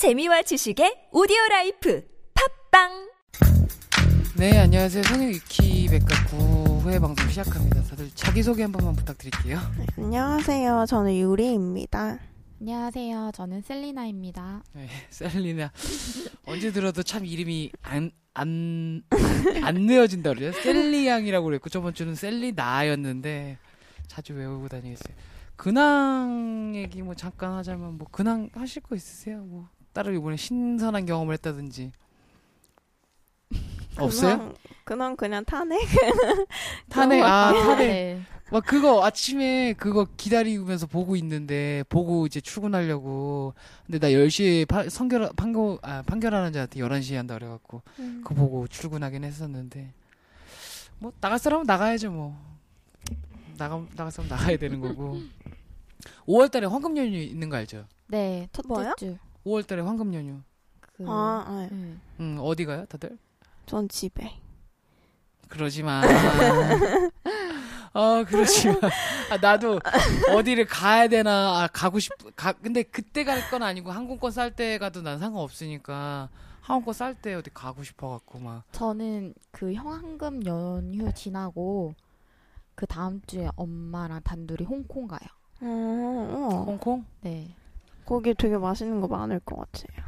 재미와 지식의 오디오 라이프 팟빵 네, 안녕하세요. 성형 위키백과 9회 방송 시작합니다. 다들 자기소개 한 번만 부탁드릴게요. 안녕하세요. 저는 유리입니다. 안녕하세요. 저는 셀리나입니다. 네, 셀리나. 언제 들어도 참 이름이 안, 안, 안 내어진다 그래요. 셀리 양이라고 그랬고, 저번 주는 셀리 나였는데, 자주 외우고 다니겠어요. 근황 얘기 뭐 잠깐 하자면, 뭐, 근황 하실 거 있으세요? 뭐, 따로 이번에 신선한 경험을 했다든지. 없어요? 그냥, 그냥 그냥 탄핵. 탄핵, 아, 탄핵. 네. 막 그거 아침에 그거 기다리면서 보고 있는데 보고 이제 출근하려고 근데 나 10시에 파, 선결 판결 아 판결하는 자한테 11시에 한다 그래 갖고 그거 보고 출근하긴 했었는데 뭐 나갈 사람은 나가야죠 뭐. 나가 나갈 사람 나가야 되는 거고. 5월 달에 황금 연휴 있는 거 알죠? 네, 첫째 뭐요? 주. 5월 달에 황금 연휴. 그, 아, 아, 음. 음, 어디 가요, 다들? 전 집에. 그러지 마. 어, 그러지 마. 아, 나도 어디를 가야 되나, 아, 가고 싶, 가, 근데 그때 갈 건 아니고 항공권 쌀 때 가도 난 상관없으니까 항공권 쌀 때 어디 가고 싶어 갖고 막. 저는 그 현금 연휴 지나고 그 다음 주에 엄마랑 단둘이 홍콩 가요. 어, 어. 홍콩? 네. 거기 되게 맛있는 거 많을 것 같아요.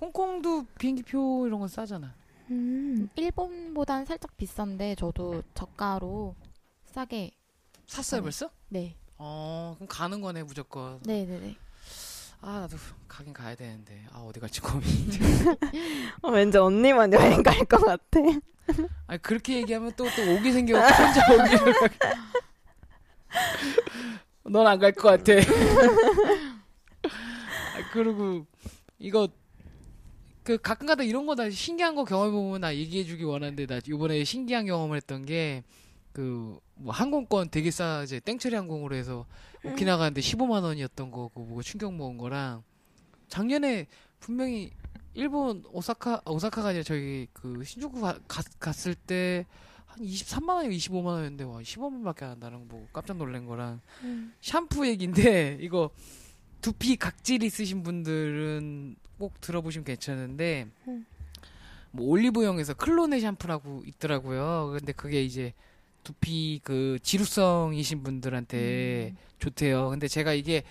홍콩도 비행기표 이런 건 싸잖아. 음. 일본보단 살짝 비싼데 저도 저가로 싸게. 샀어요, 네. 벌써? 네. 어, 그럼 가는 거네, 무조건. 네, 네, 네. 아, 나도 가긴 가야 되는데. 아, 어디 갈지 고민. 어, 왠지 언니만 여행 갈 것 같아. 아니 그렇게 얘기하면 또 또 오기 생겨 혼자 오기를 넌 안 갈 것 같아. 아, 그리고 이거 그 가끔가다 이런 거다 신기한 거 경험해 보면 나 얘기해 주기 원하는데 나 이번에 신기한 경험을 했던 게 그 뭐 항공권 되게 싸 이제 땡처리 항공으로 해서 오키나 가는데 15만 원이었던 거 그거 보고 충격 먹은 거랑 작년에 분명히 일본 오사카 아, 오사카가 아니라 저기 그 신주쿠 가- 갔, 갔을 때 한 23만 원이고 25만 원이었는데 와 15만밖에 안 한다는 거 보고 깜짝 놀란 거랑 샴푸 얘기인데 이거 두피 각질 있으신 분들은 꼭 들어보시면 괜찮은데 음. 뭐 올리브영에서 클로네 샴푸라고 있더라고요. 근데 그게 이제 두피 그 지루성이신 분들한테 좋대요. 근데 제가 이게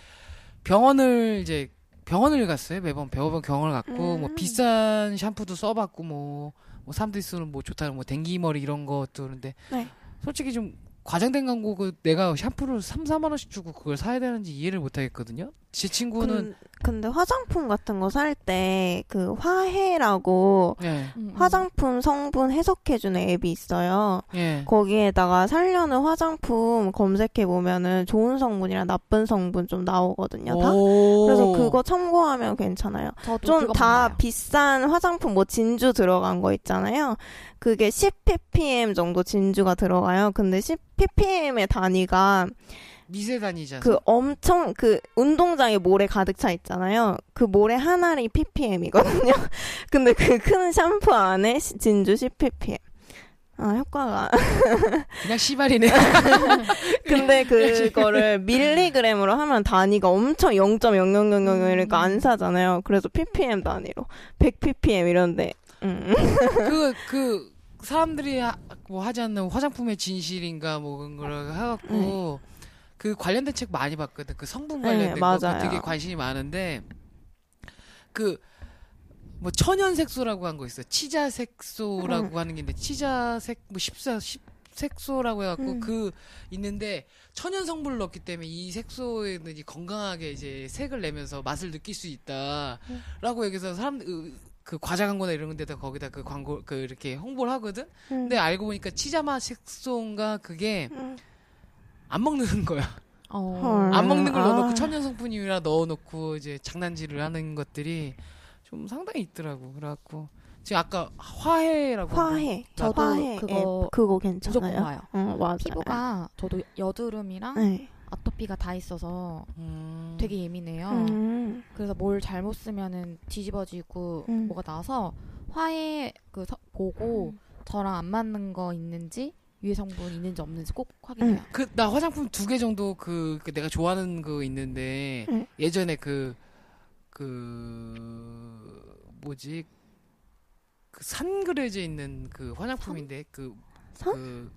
병원을 이제 병원을 갔어요. 매번 병원 병원을 갔고 뭐 음. 비싼 샴푸도 써봤고 뭐, 뭐 사람들이 쓰는 뭐 좋다는 뭐 댕기머리 이런 것도 그런데 네. 솔직히 좀 과장된 광고 그 내가 샴푸를 3, 4만 원씩 주고 그걸 사야 되는지 이해를 못 하겠거든요. 제 친구는 근, 근데 화장품 같은 거 살 때 그 화해라고 음. 화장품 성분 해석해 주는 앱이 있어요. 예. 거기에다가 살려는 화장품 검색해 보면은 좋은 성분이랑 나쁜 성분 좀 나오거든요. 다. 오. 그래서 그거 참고하면 괜찮아요. 좀 다? 비싼 화장품 뭐 진주 들어간 거 있잖아요. 그게 10ppm 정도 진주가 들어가요. 근데 10ppm의 단위가 미세 단위잖아. 그 엄청 그 운동장에 모래 가득 차 있잖아요. 그 모래 하나리 ppm이거든요. 근데 그 큰 샴푸 안에 시- 진주 10ppm. 아, 효과가. 그냥 씨발이네. 근데 그거를 밀리그램으로 하면 단위가 엄청 0.0000이니까 안 사잖아요. 그래서 ppm 단위로 100ppm 이런데. 음. 그, 그, 사람들이 하, 뭐 하지 않는 화장품의 진실인가 뭐 그런 걸 해갖고 그 관련된 책 많이 봤거든. 그 성분 네, 관련된 거 그거 맞아요. 되게 관심이 많은데 그 뭐 천연 색소라고 한 거 있어. 치자 색소라고 음. 하는 게 있는데 치자색 뭐 십사 십 색소라고 해갖고 음. 그 있는데 천연 성분을 넣기 때문에 이 색소에는 이제 건강하게 이제 색을 내면서 맛을 느낄 수 있다라고 얘기해서 사람들 으, 그 과자 광고나 이런 데다 거기다 그 광고 그 이렇게 홍보를 하거든. 근데 알고 보니까 치자맛 색소인가 그게 음. 안 먹는 거야. 어. 헐. 안 먹는 걸 아. 넣어놓고 천연 성분이라 넣어놓고 이제 장난질을 하는 것들이 좀 상당히 있더라고. 그래갖고 지금 아까 화해라고 화해. 저도 화해 그거 앱 그거 괜찮아요. 와요. 어, 맞아요. 피부가 저도 여드름이랑 네. 아토피가 다 있어서 음, 되게 예민해요. 음. 그래서 뭘 잘못 쓰면은 뒤집어지고 음. 뭐가 나서 화해 그 서- 보고 저랑 안 맞는 거 있는지 유해 성분 있는지 없는지 꼭 확인해요. 그나 화장품 두 개 정도 그, 그 내가 좋아하는 거 있는데 응. 예전에 그그 뭐지 그 산 그려져 있는 그 화장품인데 그, 산? 그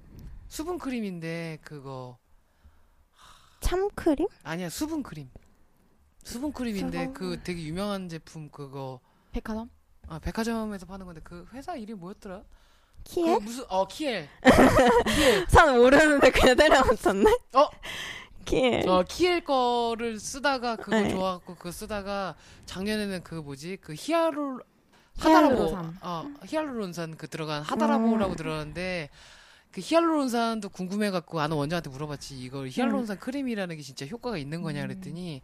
수분 크림인데 그거 참크림? 아니야 수분 크림 수분 크림인데 수분. 그 되게 유명한 제품 그거 백화점? 아 백화점에서 파는 건데 그 회사 이름이 뭐였더라? 키에? 그 무슨 어 키엘 산 모르는데 그냥 때려 맞췄네? 어? 키에. 어 키엘 거를 쓰다가 그거 네. 좋아갖고 그거 쓰다가 작년에는 그 뭐지 그 히아루 하다라보 히알루론산. 어 히알루론산 그 들어간 하다라보라고 음. 들었는데 그 히알루론산도 궁금해갖고 아는 원장한테 물어봤지 이걸 히알루론산 크림이라는 게 진짜 효과가 있는 거냐 음. 그랬더니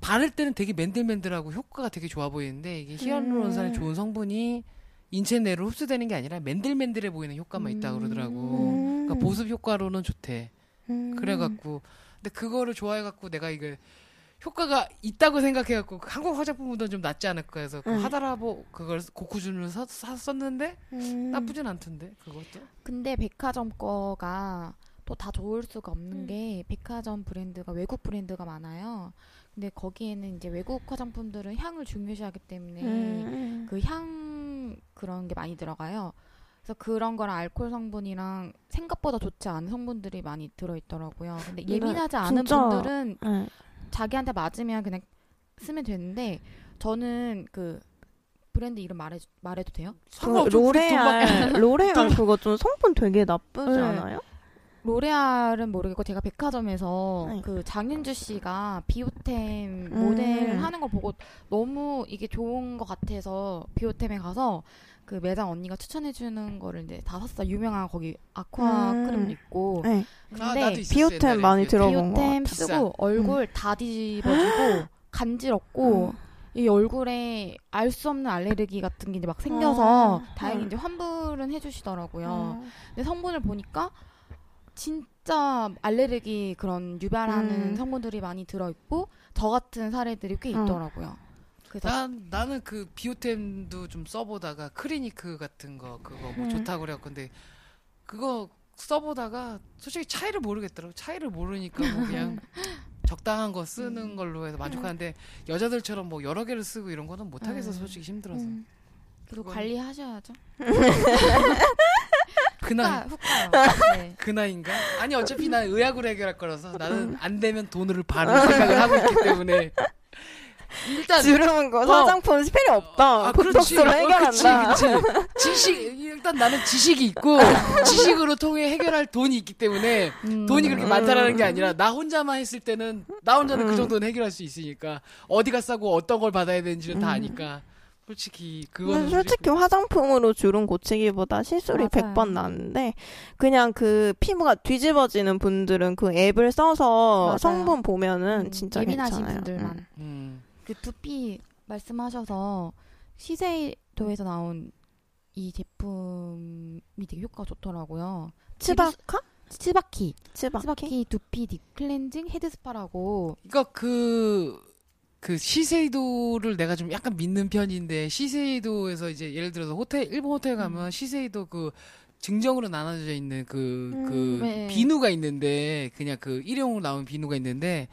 바를 때는 되게 맨들맨들하고 효과가 되게 좋아 보이는데 이게 히알루론산의 음. 좋은 성분이 인체 내로 흡수되는 게 아니라 맨들맨들해 보이는 효과만 있다 그러더라고. 음. 그러니까 보습 효과로는 좋대. 음. 그래갖고 근데 그거를 좋아해갖고 내가 이걸 효과가 있다고 생각해갖고 그 한국 화장품보다 좀 낫지 않을까 해서 그 응. 하다라보 그걸 고쿠준을 사, 샀었는데 음. 나쁘진 않던데 그것도 근데 백화점 거가 또 다 좋을 수가 없는 음. 게 백화점 브랜드가 외국 브랜드가 많아요. 근데 거기에는 이제 외국 화장품들은 향을 중요시하기 때문에 음. 그 향 그런 게 많이 들어가요. 그래서 그런 거랑 알코올 성분이랑 생각보다 좋지 않은 성분들이 많이 들어있더라고요. 근데 예민하지 않은 진짜- 분들은 네. 자기한테 맞으면 그냥 쓰면 되는데 저는 그 브랜드 이름 말해 말해도 돼요? 그 로레알, 로레알 그거 좀 성분 되게 나쁘지 네. 않아요? 로레알은 모르겠고 제가 백화점에서 네. 그 장윤주 씨가 비오템 음. 모델 하는 거 보고 너무 이게 좋은 것 같아서 비오템에 가서 그 매장 언니가 추천해 주는 거를 이제 다 샀어. 유명한 거기 아쿠아 음. 크림도 있고. 네. 아, 근데 있었어, 비오템. 많이 비오템. 들어본 거 비오템 비싸. 쓰고 얼굴 다 뒤집어지고 간지럽고 음. 이 얼굴에 알 수 없는 알레르기 같은 게 이제 막 생겨서 아. 다행히 음. 이제 환불은 해주시더라고요. 음. 근데 성분을 보니까 진짜 알레르기 그런 유발하는 음. 성분들이 많이 들어있고 저 같은 사례들이 꽤 음. 있더라고요. 난 나는 그 비오템도 좀 써보다가 크리니크 같은 거 그거 뭐 음. 좋다고 그래갖고 근데 그거 써보다가 솔직히 차이를 모르겠더라고 차이를 모르니까 뭐 그냥 적당한 거 쓰는 걸로 해서 만족하는데 여자들처럼 뭐 여러 개를 쓰고 이런 거는 못하겠어 음. 솔직히 힘들어서 음. 그리고 그건- 관리하셔야죠. 그 나이 후카. 네. 그 나이인가? 아니 어차피 난 의학으로 해결할 거라서 나는 안 되면 돈을 바를 생각을 하고 있기 때문에 일단 주름은 거 어. 화장품 필요 없다. 아. 보톡스로 어, 해결한다. 그치, 그치. 지식, 일단 나는 지식이 있고, 지식으로 통해 해결할 돈이 있기 때문에, 음. 돈이 그렇게 많다라는 게 아니라, 나 혼자만 했을 때는, 나 혼자는 그 음. 정도는 해결할 수 있으니까, 어디가 싸고 어떤 걸 받아야 되는지는 다 음. 아니까, 솔직히, 그거는. 솔직히 화장품으로 주름 고치기보다 시술이 맞아요. 100번 나는데 그냥 그 피부가 뒤집어지는 분들은 그 앱을 써서 맞아요. 성분 보면은 음, 진짜 예민하신 괜찮아요. 분들만. 음. 음. 그 두피 말씀하셔서 시세이도에서 나온 이 제품이 되게 효과가 좋더라고요. 치바카? 치바키. 치바키? 치바키 두피 deep 클렌징 헤드 스파라고 그니까 그, 그 시세이도를 내가 좀 약간 믿는 편인데, 시세이도에서 이제 예를 들어서 호텔, 일본 호텔 가면 시세이도 그, 증정으로 나눠져 있는 그, 음, 그, 네. 비누가 있는데, 그냥 그 일회용으로 나온 비누가 있는데,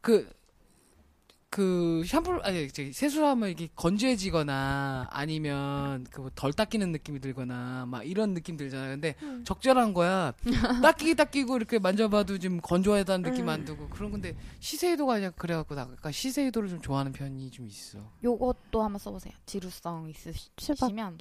그, 그 샴푸 아니 저기 세수하면 이게 건조해지거나 아니면 그 덜 닦이는 느낌이 들거나 막 이런 느낌 들잖아요. 근데 음. 적절한 거야. 닦이기 닦이고 이렇게 만져봐도 좀 건조하다는 느낌 음. 안 들고 그런 건데 시세이도가 그냥 그래갖고 나 약간 시세이도를 좀 좋아하는 편이 좀 있어. 요것도 한번 써보세요. 지루성 있으시면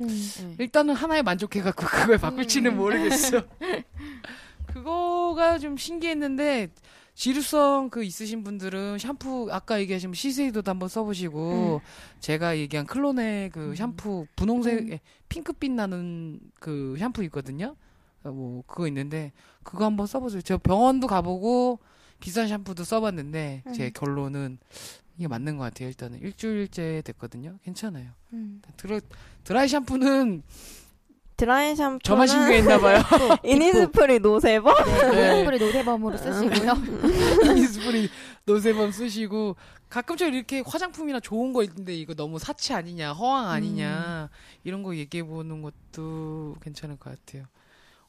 음. 네. 일단은 하나에 만족해갖고 그거에 바꿀지는 음. 모르겠어. 그거가 좀 신기했는데 지루성 그 있으신 분들은 샴푸 아까 얘기하신 시세이도도 한번 써보시고 제가 얘기한 클론의 그 음. 샴푸 분홍색 음. 에, 핑크빛 나는 그 샴푸 있거든요. 어, 뭐 그거 있는데 그거 한번 써보세요. 저 병원도 가보고 비싼 샴푸도 써봤는데 제 음. 결론은 이게 맞는 것 같아요. 일단은 일주일째 됐거든요. 괜찮아요. 음. 드라, 드라이 샴푸는 드라이 샴푸는 저만 신고했나 봐요. 이니스프리 노세버? 네. 스프레 노세범으로 쓰시고요. 이니스프리 노세범 쓰시고 가끔씩 이렇게 화장품이나 좋은 거 있는데 이거 너무 사치 아니냐 허황 아니냐 이런 거 얘기해 보는 것도 괜찮을 것 같아요.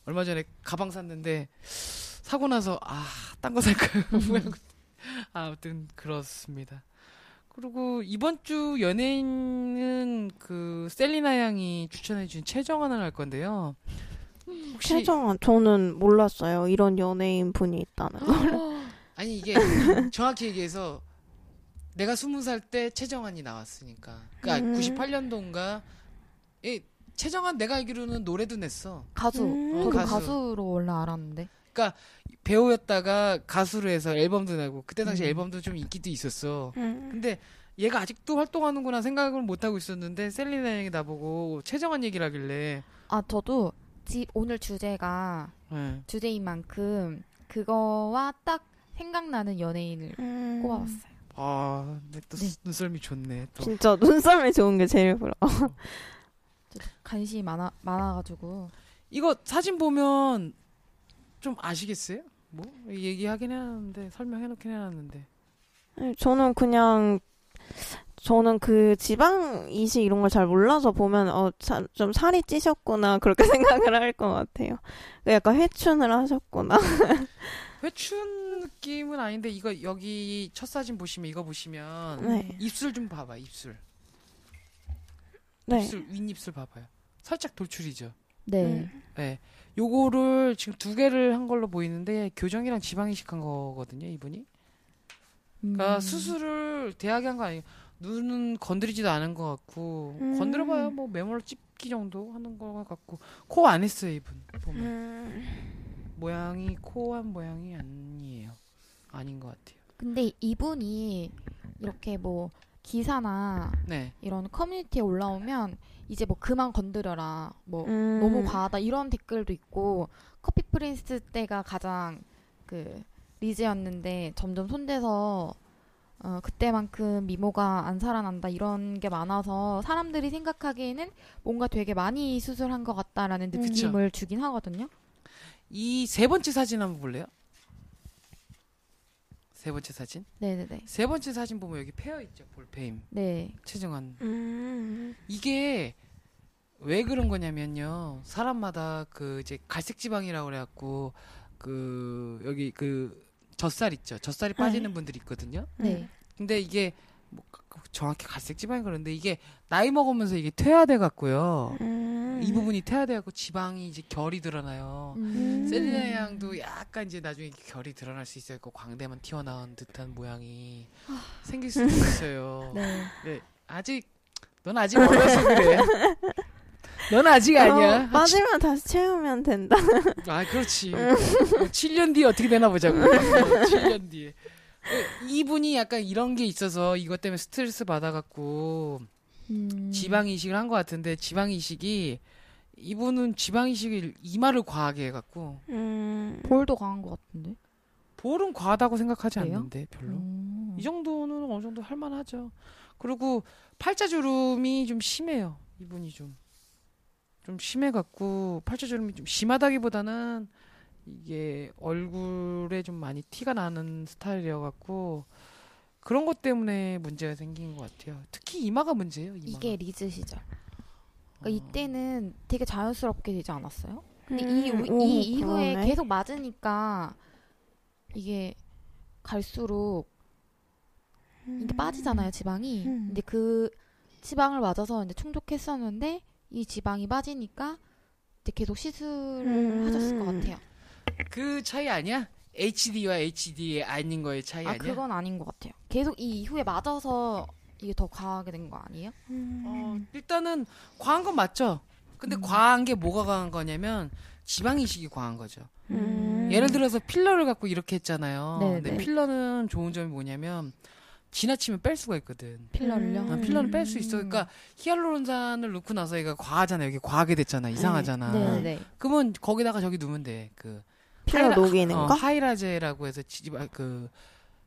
얼마 전에 가방 샀는데 사고 나서 아 딴 거 살까요? 후회하고 아무튼 그렇습니다. 그리고 이번 주 연예인은 그 셀리나 양이 추천해준 최정환을 할 건데요. 혹시 최정환 저는 몰랐어요. 이런 연예인 분이 있다는 거. 아니 이게 정확히 얘기해서 내가 스무 살 때 최정환이 나왔으니까. 그러니까 음. 98년도인가. 이 최정환 내가 알기로는 노래도 냈어. 가수. 음. 저도 가수. 가수. 로 원래 알았는데. 배우였다가 가수로 해서 앨범도 내고 그때 당시 음. 앨범도 좀 인기도 있었어. 음. 근데 얘가 아직도 활동하는구나 생각을 못 하고 있었는데 셀리나 양이 나보고 최정환 얘기를 하길래 아 저도 지, 오늘 주제가 예. 주제인 만큼 그거와 딱 생각나는 연예인을 음. 꼽아봤어요. 아, 근데 또 네. 눈썰미 좋네. 또. 진짜 눈썰미 좋은 게 제일 부러워. 저도 관심이 많아 많아가지고 이거 사진 보면 좀 아시겠어요? 뭐 얘기하긴 해놨는데 설명해놓긴 해놨는데 네, 저는 그냥 저는 그 지방 이식 이런 걸 잘 몰라서 보면 어좀 살이 찌셨구나 그렇게 생각을 할 것 같아요. 약간 회춘을 하셨구나. 회춘 느낌은 아닌데 이거 여기 첫 사진 보시면 이거 보시면 네. 입술 좀 봐봐 입술 네. 입술 윗입술 봐봐요 살짝 돌출이죠 네. 음. 네 요거를 지금 두 개를 한 걸로 보이는데 교정이랑 지방 이식한 거거든요 이분이 그러니까 음. 수술을 대하게 한 거 아니에요 눈은 건드리지도 않은 것 같고 음. 건드려봐요 뭐 매몰 찝기 정도 하는 거 같고 코 안 했어요 이분 보면 음. 모양이 코 한 모양이 아니에요 아닌 것 같아요 근데 이분이 이렇게 뭐 기사나 네 이런 커뮤니티에 올라오면 이제 뭐 그만 건드려라 뭐 음. 너무 과하다 이런 댓글도 있고 커피 프린스 때가 가장 그 리즈였는데 점점 손대서 어, 그때만큼 미모가 안 살아난다 이런 게 많아서 사람들이 생각하기에는 뭔가 되게 많이 수술한 것 같다라는 음. 느낌을 주긴 하거든요. 이 세 번째 사진 한번 볼래요? 세 번째 사진? 네네네. 세 번째 사진 보면 여기 페어 있죠 볼페임 네. 최정환 음. 이게 왜 그런 거냐면요 사람마다 그 이제 갈색 지방이라고 그래갖고 그 여기 그 젖살 있죠 젖살이 빠지는 분들이 있거든요 네. 근데 이게 뭐 정확히 갈색 지방이 그런데 이게 나이 먹으면서 이게 퇴화돼 갖고요 음. 이 부분이 갖고 지방이 이제 결이 드러나요 음. 셀리나 양도 약간 이제 나중에 결이 드러날 수 있어요. 그 광대만 튀어나온 듯한 모양이 생길 수도 있어요. 네. 네, 아직 넌 아직 멀어서 그래. 넌 아직 아니야. 어, 맞으면 다시 채우면 된다. 아, 그렇지. 7년 뒤에 어떻게 되나 보자고. 7년 뒤에. 어, 이분이 약간 이런 게 있어서 이것 때문에 스트레스 받아갖고 음. 지방 이식을 한 것 같은데 지방 이식이 이분은 지방 이식을 이마를 과하게 해갖고 음. 볼도 강한 것 같은데. 볼은 과하다고 생각하지 그래요? 않는데 별로. 음. 이 정도는 어느 정도 할만하죠. 그리고 팔자주름이 좀 심해요. 이분이 좀. 좀 심해갖고 팔자주름이 좀 심하다기보다는 이게 얼굴에 좀 많이 티가 나는 스타일이어갖고 그런 것 때문에 문제가 생긴 것 같아요. 특히 이마가 문제예요. 이마가. 이게 리즈 시절. 그러니까 어. 이때는 되게 자연스럽게 되지 않았어요? 근데 음, 이, 오, 이 이후에 그러네. 계속 맞으니까 이게 갈수록 이게 빠지잖아요 지방이. 음. 근데 그 지방을 맞아서 이제 충족했었는데 이 지방이 빠지니까 이제 계속 시술을 음. 하셨을 것 같아요. 그 차이 아니야? HD와 HD의 아닌 거의 차이 아 아니야? 그건 아닌 것 같아요. 계속 이 이후에 맞아서 이게 더 과하게 된 거 아니에요? 음. 어, 일단은 과한 건 맞죠. 근데 음. 과한 게 뭐가 과한 거냐면 지방 이식이 과한 거죠. 음. 예를 들어서 필러를 갖고 이렇게 했잖아요. 네, 근데 네. 필러는 좋은 점이 뭐냐면 지나치면 뺄 수가 있거든. 필러를요? 음. 아, 필러는 뺄 수 있어. 그러니까 히알루론산을 넣고 나서 얘가 과하잖아. 여기 과하게 됐잖아. 이상하잖아. 네 네. 그러면 거기다가 저기 넣으면 돼. 그 필러 하이라- 녹이는 어, 거? 하이라제라고 해서 지, 아, 그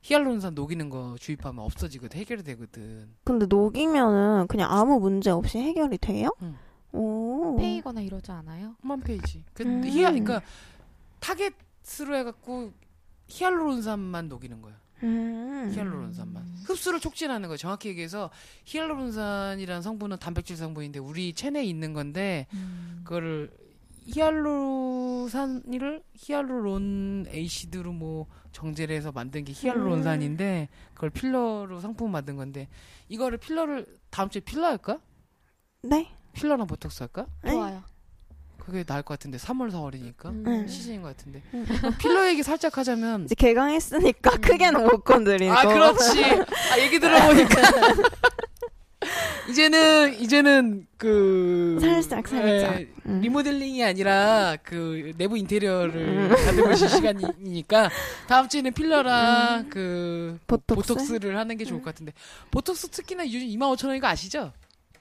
히알루론산 녹이는 거 주입하면 없어지거든. 해결이 되거든. 근데 녹이면은 그냥 아무 문제 없이 해결이 돼요? 응. 오. 패이거나 이러지 않아요? 안 패이지. 그 음. 히알 그러니까 타겟으로 해갖고 히알루론산만 녹이는 거야. 음. 히알루론산만 음. 흡수를 촉진하는 거예요. 정확히 얘기해서 히알루론산이라는 성분은 단백질 성분인데 우리 체내에 있는 건데 음. 그거를 히알루산을 hyaluronic acid로 뭐 정제를 해서 만든 게 히알루론산인데 그걸 필러로 상품 만든 건데 이거를 필러를 다음 주에 필러 할까? 네? 필러랑 보톡스 할까? 네? 좋아요. 그게 나을 것 같은데 3월 4월이니까 음. 시즌인 것 같은데 음. 필러 얘기 살짝 하자면 이제 개강했으니까 크게는 못 건드리고. 아 그렇지 아 얘기 들어보니까 이제는 이제는 그 살짝, 살짝. 예, 음. 리모델링이 아니라 그 내부 인테리어를 음. 다듬으실 시간이니까 다음 주에는 필러랑 그 보톡스? 를 하는 게 좋을 것 같은데 보톡스 특히나 요즘 25,000원인 거 아시죠?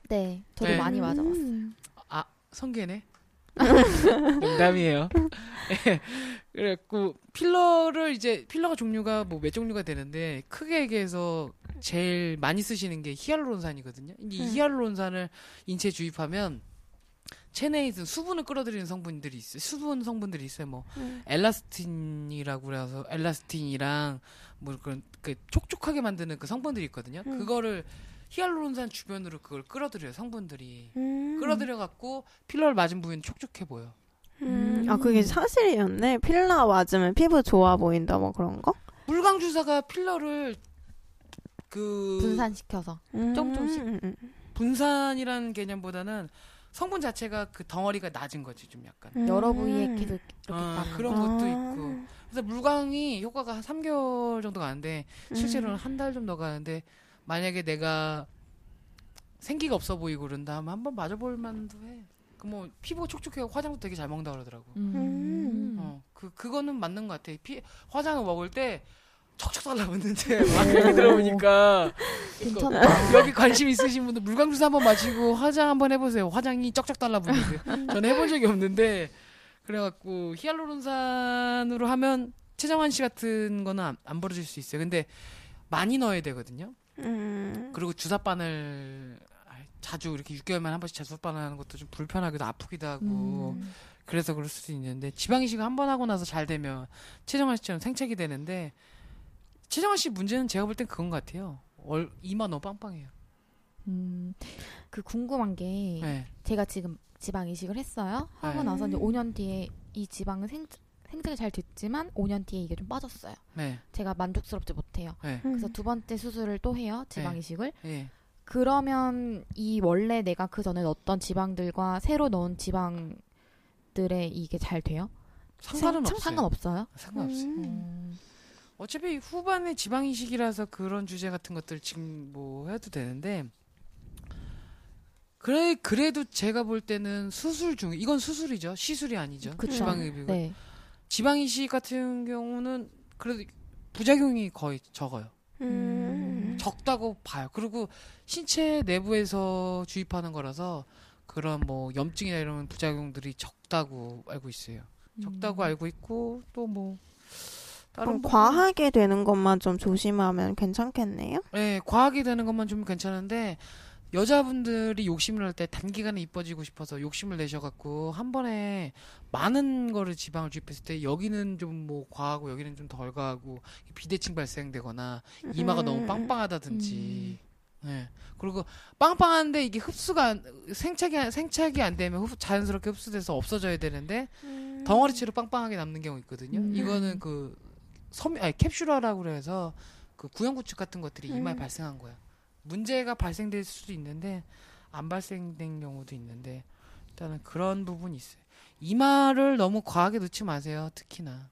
네, 저도 네. 많이 맞아봤어요. 음. 아 성계네 농담이에요 예. 그래갖고 필러를 이제 필러가 종류가 뭐 몇 종류가 되는데 크게 얘기해서 제일 많이 쓰시는 게 히알루론산이거든요 이 음. 히알루론산을 인체에 주입하면 체내에 있는 수분을 끌어들이는 성분들이 있어요 수분 성분들이 있어요 뭐 음. 엘라스틴이라고 그래서 엘라스틴이랑 뭐 그런 그 촉촉하게 만드는 그 성분들이 있거든요 음. 그거를 히알루론산 주변으로 그걸 끌어들여요 성분들이 음. 끌어들여 갖고 필러를 맞은 부위는 촉촉해 보여. 음. 아 그게 사실이었네. 필라 맞으면 피부 좋아 보인다 뭐 그런 거? 물광 주사가 필러를 그 분산시켜서. 음. 조금씩. 음. 분산이라는 개념보다는 성분 자체가 그 덩어리가 낮은 거지 좀 약간. 음. 여러 부위에 계속 이렇게 아, 그런 거. 것도 있고. 그래서 물광이 효과가 한 3개월 정도 가는데 음. 실제로는 한달좀더 가는데 만약에 내가 생기가 없어 보이고 그런다 하면 한번 맞아볼 만도 해. 그 뭐 피부가 촉촉해고 화장도 되게 잘 먹는다 그러더라고. 음. 어, 그 그거는 맞는 것 같아. 피 화장을 먹을 때 척척 달라붙는데 막 얘기 들어보니까 괜찮다. 여기 관심 있으신 분들 물광 주사 한번 마시고 화장 한번 해보세요. 화장이 쩍쩍 달라붙는데 저는 해본 적이 없는데 그래갖고 히알루론산으로 하면 최정환 씨 같은 거는 안, 안 벌어질 수 있어요. 근데 많이 넣어야 되거든요. 음. 그리고 주사바늘 아, 자주 이렇게 6개월만 한 번씩 주사바늘 하는 것도 좀 불편하기도 아프기도 하고 음. 그래서 그래서 그럴 수도 있는데 지방 이식 을 한 번 하고 나서 잘 되면 최정환 씨처럼 생착이 되는데 최정환 씨 문제는 제가 볼 땐 그건 것 같아요. 얼, 이마 너무 빵빵해요. 음, 그 궁금한 게 네. 제가 지금 지방 이식을 했어요. 하고 네. 나서 이제 5년 뒤에 이 지방은 생, 생착이 잘 됐지만 5년 뒤에 이게 좀 빠졌어요. 네. 제가 만족스럽지 못해요. 네. 그래서 두 번째 수술을 또 해요. 지방 네. 이식을. 예. 그러면 이 원래 내가 그 전에 넣었던 지방들과 새로 넣은 지방들의 이게 잘 돼요? 상관은 상- 없어요. 상관없어요? 상관없어요. 음. 음. 어차피 후반에 지방 이식이라서 그런 주제 같은 것들 지금 뭐 해도 되는데 그래 그래도 제가 볼 때는 수술 중 이건 수술이죠 시술이 아니죠 그쵸. 지방 이식 네. 지방 이식 같은 경우는 그래도 부작용이 거의 적어요. 음. 적다고 봐요. 그리고 신체 내부에서 주입하는 거라서 그런 뭐 염증이나 이런 부작용들이 적다고 알고 있어요. 적다고 음. 알고 있고 또뭐 그럼 다른 부분- 과하게 되는 것만 좀 조심하면 괜찮겠네요. 네, 과하게 되는 것만 좀 괜찮은데 여자분들이 욕심을 할때 단기간에 이뻐지고 싶어서 욕심을 내셔갖고 한 번에 많은 거를 지방을 주입했을 때 여기는 좀 뭐 과하고 여기는 좀 덜 과하고 비대칭 발생되거나 이마가 너무 음. 빵빵하다든지. 네. 그리고 빵빵한데 이게 흡수가 안- 생착이 안- 생착이 안 되면 흡, 자연스럽게 흡수돼서 없어져야 되는데 덩어리째로 빵빵하게 남는 경우 있거든요. 음. 이거는 그 섬, 아니 캡슐화라고 그래서 그 구형구축 같은 것들이 이마에 음. 발생한 거야. 문제가 발생될 수도 있는데 안 발생된 경우도 있는데 일단은 그런 부분이 있어요. 이마를 너무 과하게 넣지 마세요. 특히나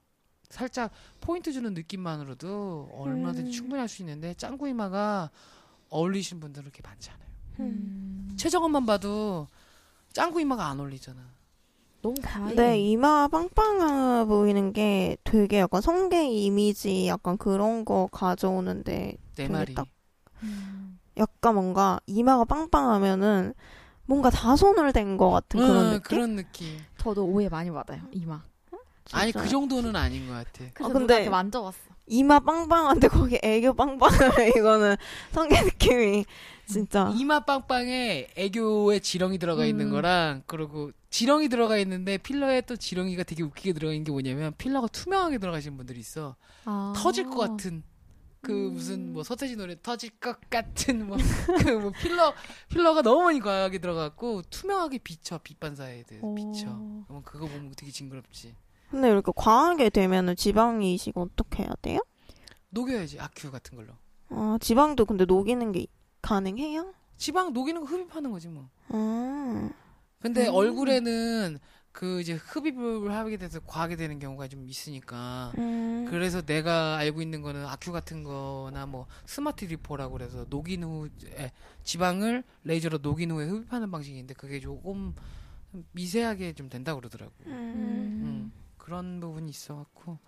살짝 포인트 주는 느낌만으로도 얼마든지 음. 충분히 할 수 있는데 짱구 이마가 어울리신 분들은 그렇게 많지 않아요. 음. 최정원만 봐도 짱구 이마가 안 어울리잖아. 너무 과해. 네, 이마 빵빵해 보이는 게 되게 약간 성게 이미지 약간 그런 거 가져오는데 내 되게 말이. 딱 음. 약간 뭔가 이마가 빵빵하면은 뭔가 다 손을 댄 것 같은 그런 응, 느낌? 어, 그런 느낌. 저도 오해 많이 받아요. 이마. 아니 진짜요? 그 정도는 아닌 것 같아. 그래서 근데- 누가 이렇게 만져봤어. 이마 빵빵한데 거기 애교 빵빵하면 이거는 성게 느낌이 진짜 이마 빵빵에 애교에 지렁이 들어가 있는 음. 거랑 그리고 지렁이 들어가 있는데 필러에 또 지렁이가 되게 웃기게 들어가 있는 게 뭐냐면 필러가 투명하게 들어가신 분들이 있어. 아. 터질 것 같은 그 음. 무슨 뭐 서태지 노래 터질 것 같은 뭐 그 뭐 필러 필러가 너무 많이 과하게 들어갔고 투명하게 비쳐 빛 반사에 대해서 오. 비쳐. 그러면 그거 보면 되게 징그럽지. 근데 이렇게 과하게 되면은 지방 이식 어떻게 해야 돼요? 녹여야지 아큐 같은 걸로. 아, 지방도 근데 녹이는 게 가능해요? 지방 녹이는 거 흡입하는 거지 뭐. 아. 근데 음. 얼굴에는 그 이제 흡입을 하게 돼서 과하게 되는 경우가 좀 있으니까 음. 그래서 내가 알고 있는 거는 아큐 같은 거나 뭐 Smart Lipo라고 그래서 녹인 후 에, 지방을 레이저로 녹인 후에 흡입하는 방식인데 그게 조금 미세하게 좀 된다고 그러더라고. 음. 음, 그런 부분이 있어 갖고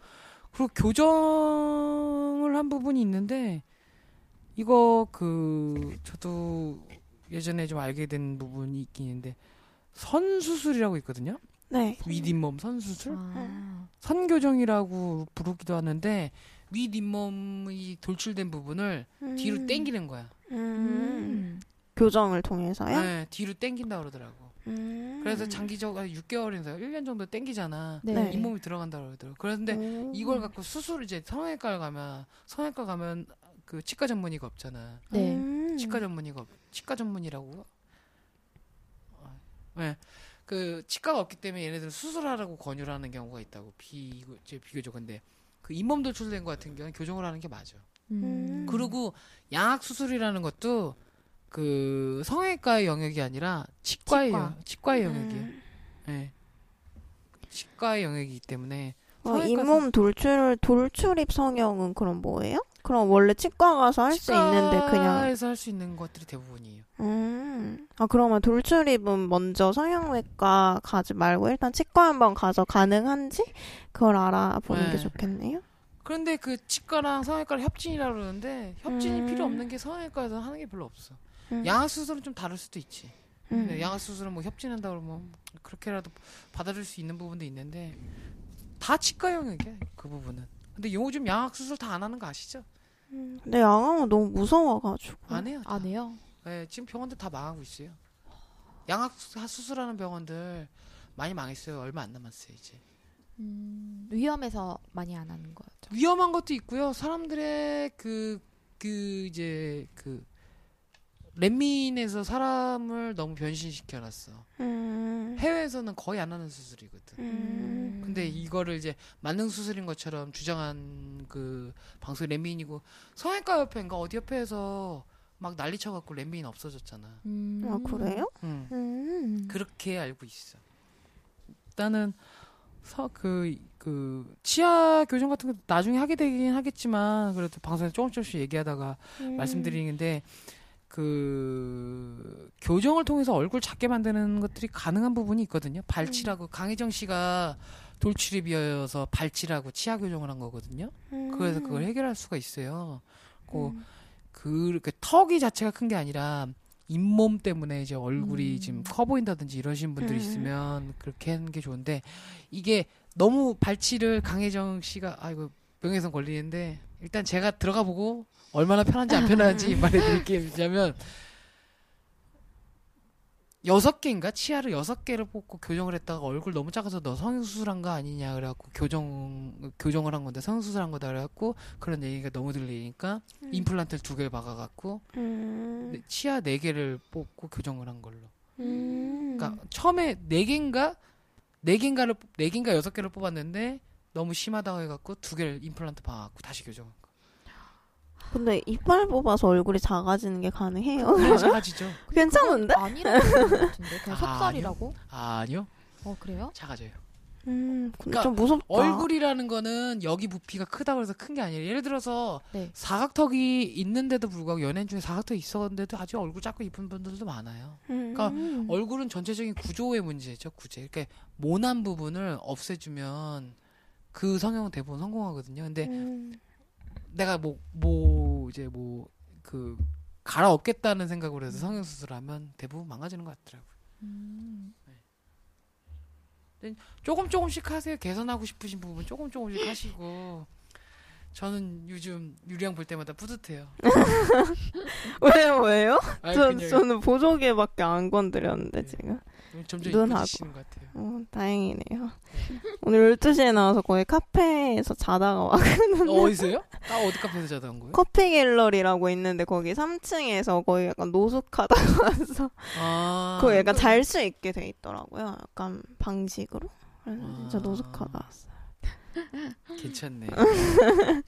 그리고 교정을 한 부분이 있는데 이거 그 저도 예전에 좀 알게 된 부분이 있긴 있는데 선수술이라고 있거든요. 네. 윗잇몸 선수술, 아. 선교정이라고 부르기도 하는데 윗잇몸이 돌출된 부분을 음. 뒤로 당기는 거야. 음. 음. 교정을 통해서요? 네, 뒤로 당긴다 그러더라고. 음. 그래서 장기적 6개월에서 1년 정도 당기잖아. 네. 네. 잇몸이 들어간다 그러더라고. 그런데 오. 이걸 갖고 수술 이제 성형외과 가면 성형외과 가면 그 치과 전문의가 없잖아. 네. 음. 치과 전문의가 없, 치과 전문이라고. 어, 네. 그 치과가 없기 때문에 얘네들 수술하라고 권유를 하는 경우가 있다고 비 이제 비교적 근데 그 잇몸 돌출된 거 같은 경우는 교정을 하는 게 맞아. 음. 그리고 양악 수술이라는 것도 그 성형외과의 영역이 아니라 치과의 치과. 영- 치과의 영역이에요. 음. 예. 치과의 영역이기 때문에 어, 잇몸 돌출 돌출입 성형은 그럼 뭐예요? 그럼 원래 치과 가서 할 수 있는데 그냥 치과에서 할 수 있는 것들이 대부분이에요. 음. 아 그러면 돌출입은 먼저 성형외과 가지 말고 일단 치과 한번 가서 가능한지 그걸 알아보는 게 네. 좋겠네요. 그런데 그 치과랑 성형외과를 협진이라고 그러는데 협진이 음. 필요 없는 게 성형외과에서 하는 게 별로 없어. 음. 양악 수술은 좀 다를 수도 있지. 음. 근데 양악 수술은 뭐 협진한다 그러면 그렇게라도 받아줄 수 있는 부분도 있는데 다 치과 영역이야 그 부분은. 근데 요즘 양악 수술 다 안 하는 거 아시죠? 음. 근데 양왕은 너무 무서워가지고. 안 해요. 다. 안 해요? 네, 지금 병원들 다 망하고 있어요. 양악 수- 수술하는 병원들 많이 망했어요. 얼마 안 남았어요 이제. 음, 위험해서 많이 안 하는 거죠. 위험한 것도 있고요. 사람들의 그, 그, 이제, 그, 렛민에서 사람을 너무 변신시켜놨어. 음. 해외에서는 거의 안 하는 수술이거든. 음. 근데 이거를 이제 만능 수술인 것처럼 주장한 그 방송이 렛민이고 성형외과 협회인가 어디 협회에서 막 난리 쳐갖고 렛민 없어졌잖아. 음. 아 그래요? 응. 음. 그렇게 알고 있어. 일단은 서, 그, 그, 치아 교정 같은 것도 나중에 하게 되긴 하겠지만, 그래도 방송에서 조금 조금씩 얘기하다가 음. 말씀드리는데, 그, 교정을 통해서 얼굴 작게 만드는 것들이 가능한 부분이 있거든요. 발치라고, 강혜정 씨가 돌출입이어서 발치라고 치아 교정을 한 거거든요. 그래서 그걸 해결할 수가 있어요. 그, 음. 그, 그 턱이 자체가 큰 게 아니라 잇몸 때문에 이제 얼굴이 음. 지금 커 보인다든지 이러신 분들이 음. 있으면 그렇게 하는 게 좋은데 이게 너무 발치를 강혜정 씨가 아이고 명예훼손 걸리는데 일단 제가 들어가 보고 얼마나 편한지 안 편한지 말해드릴게요. 왜냐면 여섯 개인가 치아를 여섯 개를 뽑고 교정을 했다가 얼굴 너무 작아서 너 성형수술한 거 아니냐 그래갖고 교정 교정을 한 건데 성형수술한 거다 그래갖고 그런 얘기가 너무 들리니까 임플란트를 두 개를 박아갖고 음. 네, 치아 네 개를 뽑고 교정을 한 걸로. 음. 그러니까 처음에 네 개인가 네 개인가를 뽑- 네 개인가 여섯 개를 뽑았는데 너무 심하다고 해갖고 두 개를 임플란트 박아갖고 다시 교정. 근데 이빨 뽑아서 얼굴이 작아지는 게 가능해요? 그래 작아지죠. 괜찮은데? 아니라고 같은데 그냥 아, 속살이라고? 아니요, 어 그래요? 작아져요. 음, 근데 그러니까 좀 무섭다. 얼굴이라는 거는 여기 부피가 크다고 해서 큰 게 아니에요. 예를 들어서 네. 사각턱이 있는데도 불구하고 연예인 중에 사각턱이 있었는데도 아주 얼굴 작고 이쁜 분들도 많아요. 음. 그러니까 얼굴은 전체적인 구조의 문제죠, 구제. 그러니까 모난 부분을 없애주면 그 성형은 대부분 성공하거든요. 근데 음. 내가 뭐, 뭐, 이제 뭐, 그, 갈아엎겠다는 생각으로 해서 성형수술을 하면 대부분 망가지는 것 같더라고요. 음. 조금 조금씩 하세요. 개선하고 싶으신 부분 조금 조금씩 하시고. 저는 요즘 유리양 볼 때마다 뿌듯해요. 왜요, 왜요? 아니, 저, 그냥 저는 보조개밖에 안 건드렸는데, 네. 지금. 점점 눈하고. 이쁘지시는 것 같아요. 어, 다행이네요. 오늘 12시에 나와서 거의 카페에서 자다가 와. 어, 어디서요? 아, 어디 카페에서 자다 온 거예요? 커피 갤러리라고 있는데 거기 3층에서 거의 약간 노숙하다가 와서 아. 그거 약간 잘 수 있게 돼 있더라고요. 약간 방식으로. 그래서 진짜 아. 노숙하다 왔어요. 괜찮네.